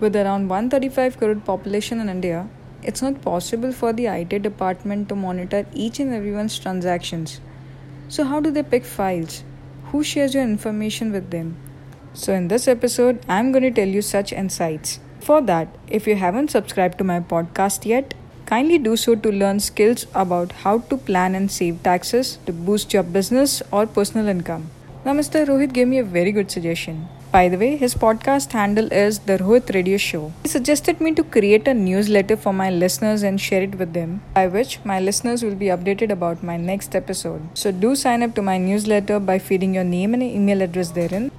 With around 135 crore population in India, it's not possible for the IT department to monitor each and everyone's transactions. So how do they pick files? Who shares your information with them? So in this episode, I'm going to tell you such insights. For that, if you haven't subscribed to my podcast yet, kindly do so to learn skills about how to plan and save taxes to boost your business or personal income. Now, Mr. Rohit gave me a very good suggestion. By the way, his podcast handle is The Rohit Radio Show. He suggested me to create a newsletter for my listeners and share it with them, by which my listeners will be updated about my next episode. So do sign up to my newsletter by feeding your name and email address therein.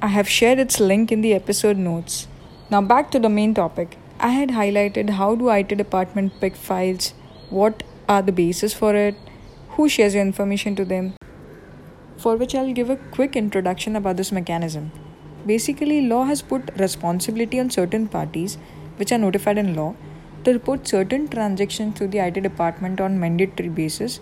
I have shared its link in the episode notes. Now back to the main topic. I had highlighted how do IT department pick files, what are the basis for it, who shares your information to them, for which I'll give a quick introduction about this mechanism. Basically, law has put responsibility on certain parties, which are notified in law, to report certain transactions to the IT department on mandatory basis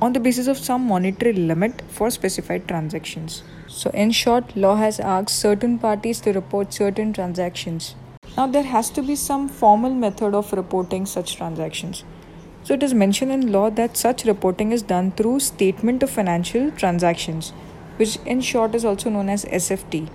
on the basis of some monetary limit for specified transactions. So, in short, law has asked certain parties to report certain transactions. Now, there has to be some formal method of reporting such transactions. So it is mentioned in law that such reporting is done through statement of financial transactions, which in short is also known as SFT.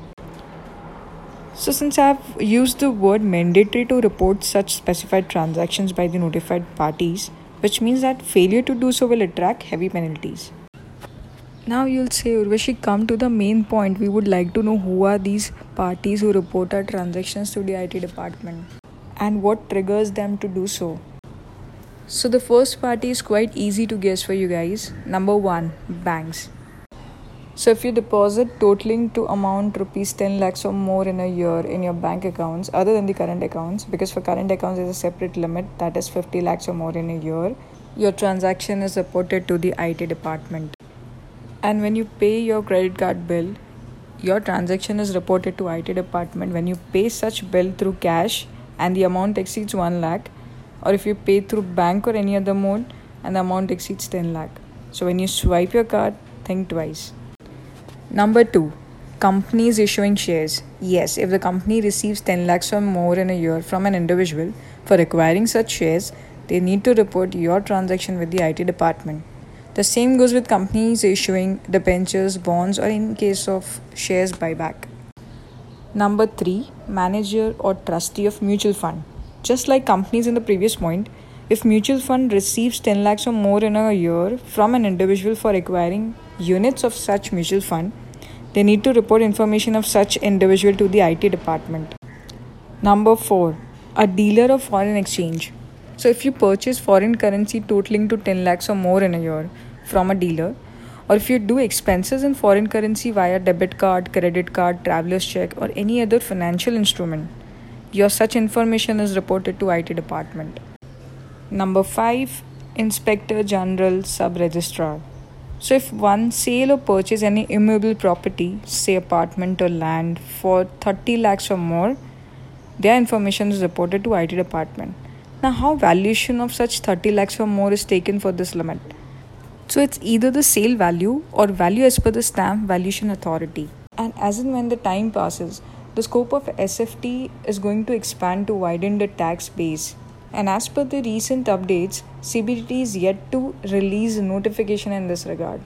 So since I have used the word mandatory to report such specified transactions by the notified parties, which means that failure to do so will attract heavy penalties. Now you'll say, Urvashi, come to the main point. We would like to know who are these parties who report our transactions to the IT department and what triggers them to do so. So the first party is quite easy to guess for you guys. Number 1 banks. So if you deposit totaling to amount rupees 10 lakhs or more in a year in your bank accounts other than the current accounts because for current accounts there's a separate limit that is 50 lakhs or more in a year your transaction is reported to the IT department. And when you pay your credit card bill your transaction is reported to IT department when you pay such bill through cash and the amount exceeds 1 lakh or if you pay through bank or any other mode and the amount exceeds 10 lakh. So when you swipe your card, think twice. Number 2. Companies issuing shares. Yes, if the company receives 10 lakhs or more in a year from an individual for acquiring such shares, they need to report your transaction with the IT department. The same goes with companies issuing debentures, bonds, or in case of shares buyback. Number 3. Manager or trustee of mutual fund. Just like companies in the previous point, if mutual fund receives 10 lakhs or more in a year from an individual for acquiring units of such mutual fund, they need to report information of such individual to the IT department. Number 4. A dealer of foreign exchange. So if you purchase foreign currency totaling to 10 lakhs or more in a year from a dealer, or if you do expenses in foreign currency via debit card, credit card, traveler's check, or any other financial instrument, your such information is reported to IT department. Number 5 Inspector General Sub Registrar. So if one sale or purchase any immovable property, say apartment or land for 30 lakhs or more, their information is reported to IT department. Now how valuation of such 30 lakhs or more is taken for this limit? So it's either the sale value or value as per the stamp valuation authority. And as and when the time passes, the scope of SFT is going to expand to widen the tax base. And as per the recent updates, CBDT is yet to release notification in this regard.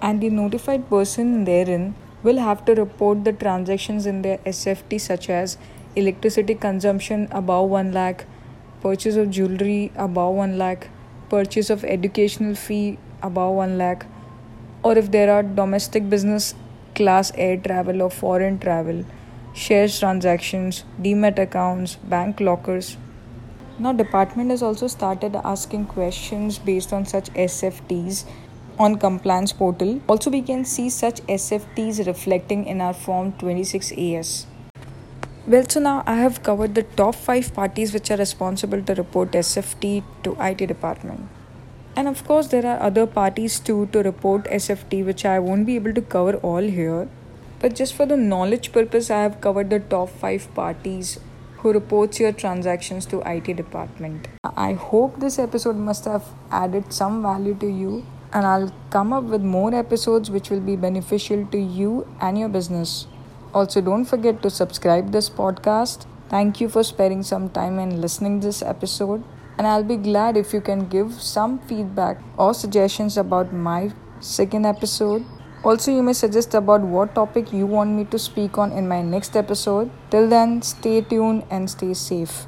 And the notified person therein will have to report the transactions in their SFT, such as electricity consumption above 1 lakh, purchase of jewelry above 1 lakh, purchase of educational fee above 1 lakh, or if there are domestic business class air travel or foreign travel shares transactions, demat accounts, bank lockers. Now, department has also started asking questions based on such SFTs on compliance portal. Also, we can see such SFTs reflecting in our form 26AS. Well, so now I have covered the top 5 parties which are responsible to report SFT to IT department. And of course, there are other parties too to report SFT, which I won't be able to cover all here. But just for the knowledge purpose, I have covered the top 5 parties who reports your transactions to IT department. I hope this episode must have added some value to you and I'll come up with more episodes which will be beneficial to you and your business. Also don't forget to subscribe this podcast Thank you for sparing some time and listening this episode. And I'll be glad if you can give some feedback or suggestions about my second episode. Also, you may suggest about what topic you want me to speak on in my next episode. Till then, stay tuned and stay safe.